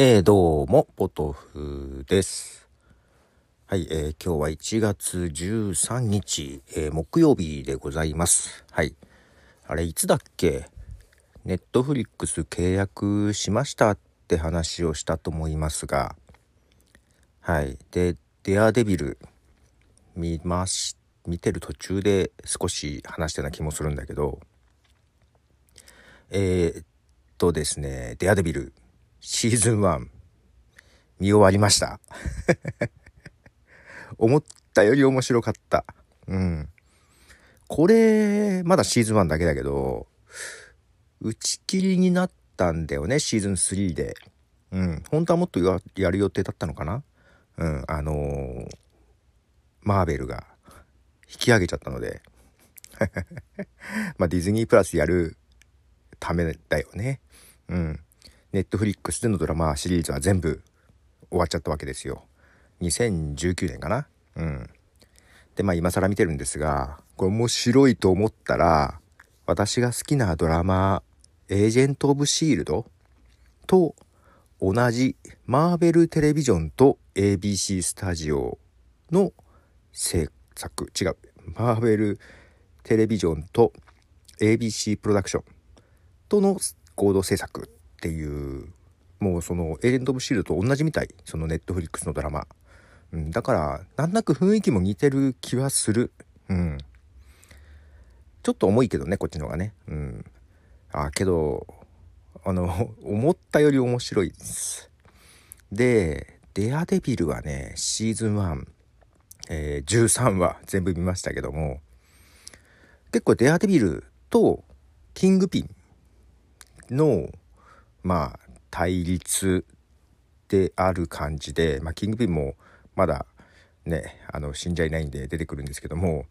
えー、どうも、ポトフです。はい、えー、今日は1月13日、えー、木曜日でございます。はい。あれ、いつだっけ？ネットフリックス契約しましたって話をしたと思いますが、はい。で、デアデビル、見まし、見てる途中で少し話したような気もするんだけど、えー、っとですね、デアデビル、シーズン1見終わりました。思ったより面白かった。うん。これ、まだシーズン1だけだけど、打ち切りになったんだよね、シーズン3で。うん。本当はもっとやる予定だったのかなうん。あのー、マーベルが引き上げちゃったので。まあ、ディズニープラスやるためだよね。うん。ネットフリックスでのドラマシリーズは全部終わっちゃったわけですよ。2019年かな？うん。で、まあ今更見てるんですが、これ面白いと思ったら、私が好きなドラマ、エージェント・オブ・シールドと同じマーベル・テレビジョンと ABC スタジオの制作、違う、マーベル・テレビジョンと ABC プロダクションとの合同制作っていうもうそのエージェント・オブ・シールと同じみたい。そのネットフリックスのドラマ、うん、だからなんなく雰囲気も似てる気はする。うん。ちょっと重いけどねこっちの方がね。うん。あけどあの 思ったより面白いです。でデアデビルはねシーズン1、えー、13話全部見ましたけども。結構デアデビルとキングピンのまあ対立である感じで、まあ、キングピンもまだねあの死んじゃいないんで出てくるんですけども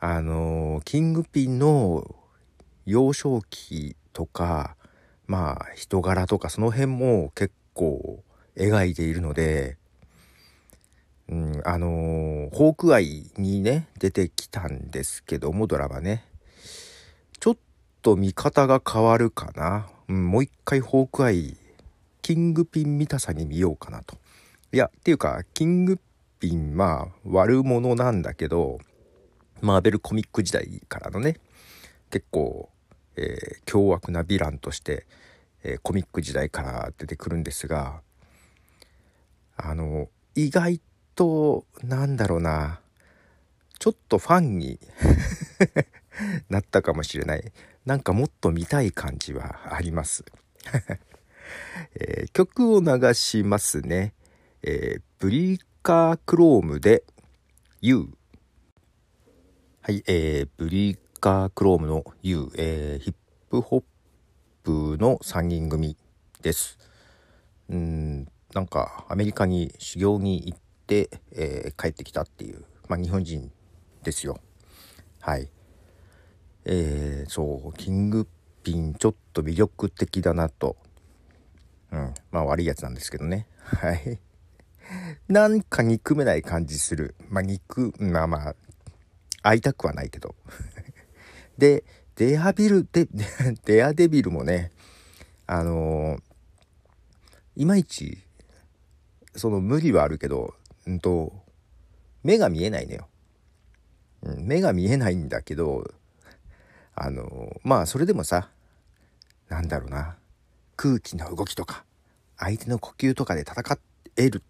あのキングピンの幼少期とかまあ人柄とかその辺も結構描いているので、うん、あのホークアイにね出てきたんですけどもドラマね。ちょっと見方が変わるかな。うん、もう一回ホークアイ、キングピン見たさに見ようかなと。いや、っていうか、キングピン、まあ、悪者なんだけど、マーベルコミック時代からのね、結構、えー、凶悪なヴィランとして、えー、コミック時代から出てくるんですが、あの、意外と、なんだろうな、ちょっとファンに なったかもしれない。なんかもっと見たい感じはあります。えー、曲を流しますね。えー、ブリーカークロームで You。はい、えー、ブリーカークロームの You、えー、ヒップホップの3人組です。うん、なんかアメリカに修行に行って、えー、帰ってきたっていう、まあ日本人ですよ。はい。えー、そうキングピンちょっと魅力的だなと。うん。まあ悪いやつなんですけどね。はい。なんか憎めない感じする。まあ憎まあまあ会いたくはないけど。でデアビルで デアデビルもねあのー、いまいちその無理はあるけどうんと目が見えないのよ、うん、目が見えないんだけどあのまあそれでもさなんだろうな空気の動きとか相手の呼吸とかで戦える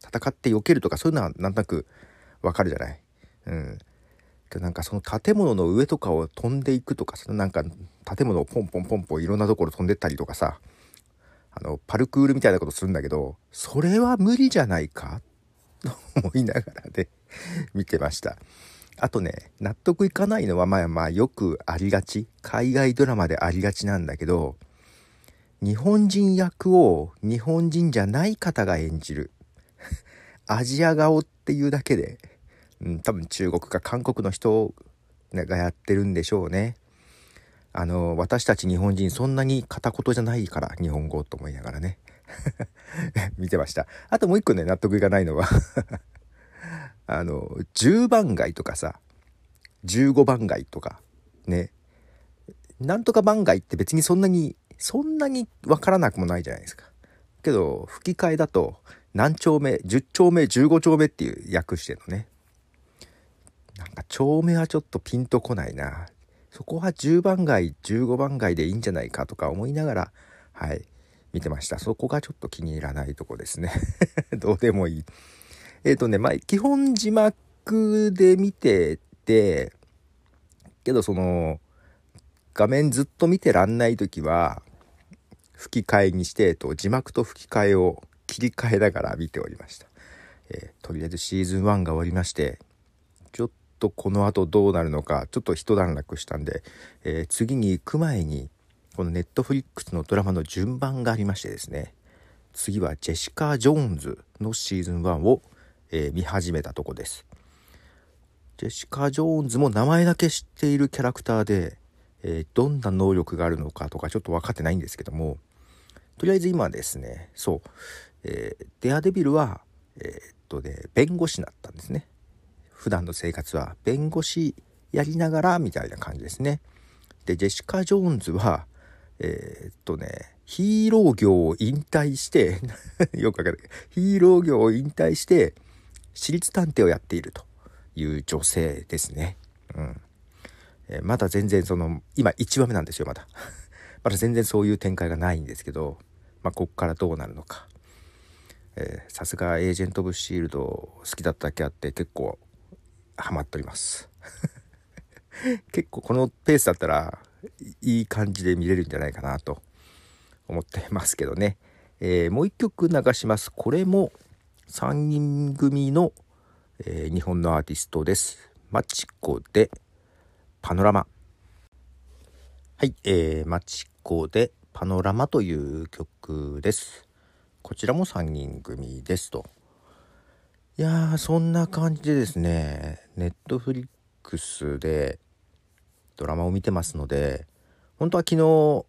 戦って避けるとかそういうのはなんとなくわかるじゃない？うん。なんかその建物の上とかを飛んでいくとかそのなんか建物をポンポンポンポンいろんなところ飛んでったりとかさあのパルクールみたいなことするんだけどそれは無理じゃないか？と思いながらで、ね、見てました。あとね、納得いかないのはまあまあよくありがち。海外ドラマでありがちなんだけど、日本人役を日本人じゃない方が演じる。アジア顔っていうだけで、うん、多分中国か韓国の人がやってるんでしょうね。あの、私たち日本人そんなに片言じゃないから日本語と思いながらね。見てました。あともう一個ね、納得いかないのはあの、10番街とかさ、15番街とか、ね。なんとか番街って別にそんなに、そんなにわからなくもないじゃないですか。けど、吹き替えだと、何丁目、10丁目、15丁目っていう訳してのね。なんか丁目はちょっとピンとこないな。そこは10番街、15番街でいいんじゃないかとか思いながら、はい、見てました。そこがちょっと気に入らないとこですね。どうでもいい。えっ、ー、とね、まあ、基本字幕で見てて、けどその、画面ずっと見てらんない時は、吹き替えにして、と字幕と吹き替えを切り替えながら見ておりました。えー、とりあえずシーズン1が終わりまして、ちょっとこの後どうなるのか、ちょっと一段落したんで、えー、次に行く前に、このネットフリックスのドラマの順番がありましてですね、次はジェシカ・ジョーンズのシーズン1を、えー、見始めたとこです。ジェシカ・ジョーンズも名前だけ知っているキャラクターで、えー、どんな能力があるのかとかちょっと分かってないんですけども、とりあえず今ですね、そう、えー、デアデビルは、えー、っとね、弁護士になったんですね。普段の生活は弁護士やりながらみたいな感じですね。で、ジェシカ・ジョーンズは、えー、っとね、ヒーロー業を引退して よくわかる。ヒーロー業を引退して、私立探偵をやっているという女性ですね。うん。えー、まだ全然その、今1話目なんですよ、まだ。まだ全然そういう展開がないんですけど、まあ、こっからどうなるのか。さすがエージェント・オブ・シールド好きだっただけあって結構ハマっております 結構このペースだったらいい感じで見れるんじゃないかなと思ってますけどね、えー、もう一曲流しますこれも3人組の、えー、日本のアーティストです。マチコでパノラマ。はい、えー、マチコでパノラマという曲です。こちらも3人組ですと。いやー、そんな感じでですね、ネットフリックスでドラマを見てますので、本当は昨日、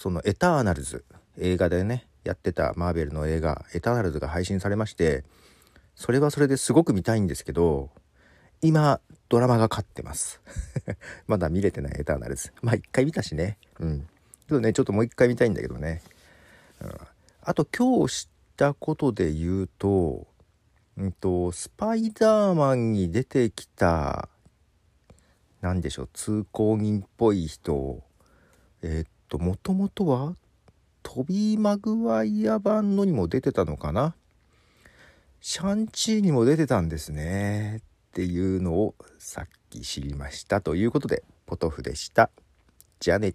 そのエターナルズ、映画でね、やってたマーベルの映画、エターナルズが配信されまして、それはそれですごく見たいんですけど、今、ドラマが勝ってます。まだ見れてないエターナルズ。まあ一回見たしね。うん。けどね、ちょっともう一回見たいんだけどね。うん、あと今日知ったことで言うと、うんと、スパイダーマンに出てきた、何でしょう、通行人っぽい人、えー、っと、もともとは、トビー・マグワイア版のにも出てたのかな？シャンチーにも出てたんですね。っていうのをさっき知りました。ということで、ポトフでした。じゃあね。